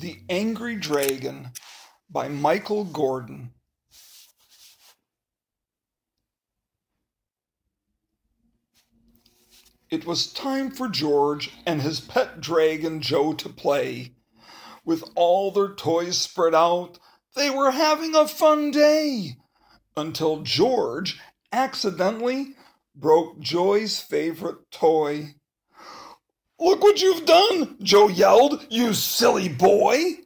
The Angry Dragon by Michael Gordon. It was time for George and his pet dragon Joe to play. With all their toys spread out, they were having a fun day until George accidentally broke Joy's favorite toy. Look what you've done, Joe yelled, you silly boy.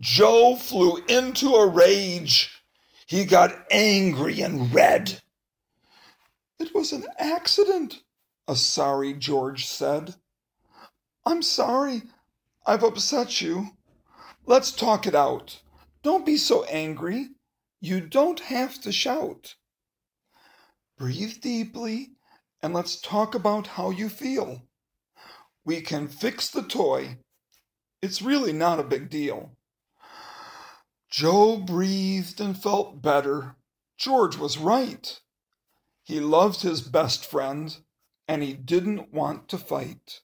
Joe flew into a rage. He got angry and red. It was an accident, a sorry George said. I'm sorry I've upset you. Let's talk it out. Don't be so angry. You don't have to shout. Breathe deeply and let's talk about how you feel. We can fix the toy. It's really not a big deal. Joe breathed and felt better. George was right. He loved his best friend and he didn't want to fight.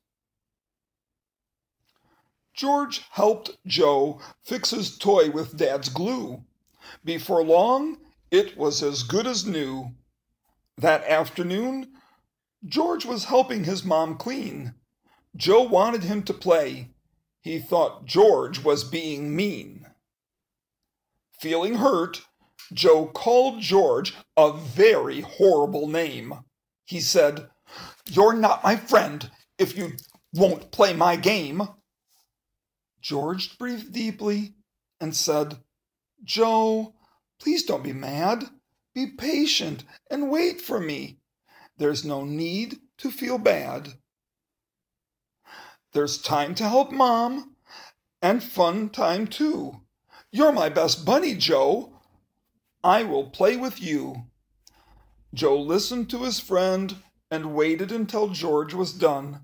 George helped Joe fix his toy with Dad's glue. Before long, it was as good as new. That afternoon, George was helping his mom clean. Joe wanted him to play. He thought George was being mean. Feeling hurt, Joe called George a very horrible name. He said, You're not my friend if you won't play my game. George breathed deeply and said, Joe, please don't be mad. Be patient and wait for me. There's no need to feel bad. There's time to help Mom and fun time too. You're my best bunny, Joe. I will play with you. Joe listened to his friend and waited until George was done.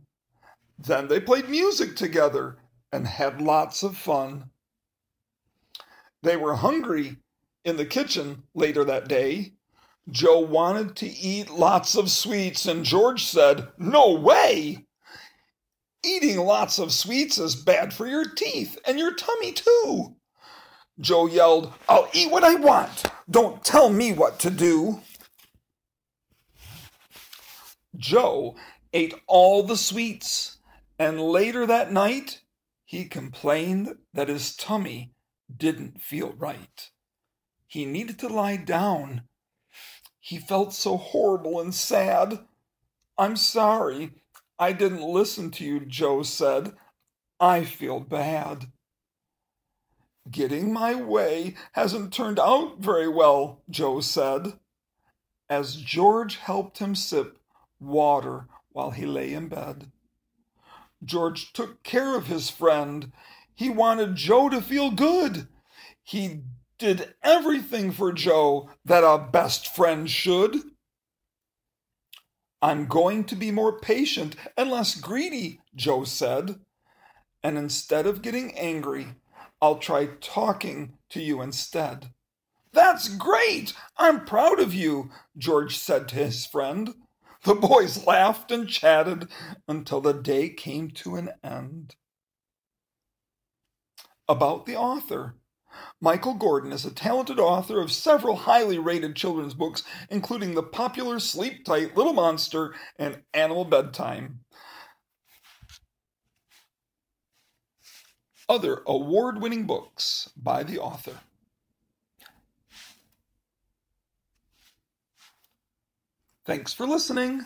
Then they played music together and had lots of fun. They were hungry in the kitchen later that day. Joe wanted to eat lots of sweets, and George said, No way! Eating lots of sweets is bad for your teeth and your tummy, too. Joe yelled, I'll eat what I want. Don't tell me what to do. Joe ate all the sweets, and later that night, he complained that his tummy didn't feel right. He needed to lie down he felt so horrible and sad. I'm sorry. I didn't listen to you, Joe said. I feel bad. Getting my way hasn't turned out very well, Joe said, as George helped him sip water while he lay in bed. George took care of his friend. He wanted Joe to feel good. He did everything for Joe that a best friend should. I'm going to be more patient and less greedy, Joe said. And instead of getting angry, I'll try talking to you instead. That's great! I'm proud of you, George said to his friend. The boys laughed and chatted until the day came to an end. About the author. Michael Gordon is a talented author of several highly rated children's books, including the popular Sleep Tight Little Monster and Animal Bedtime. Other award winning books by the author. Thanks for listening.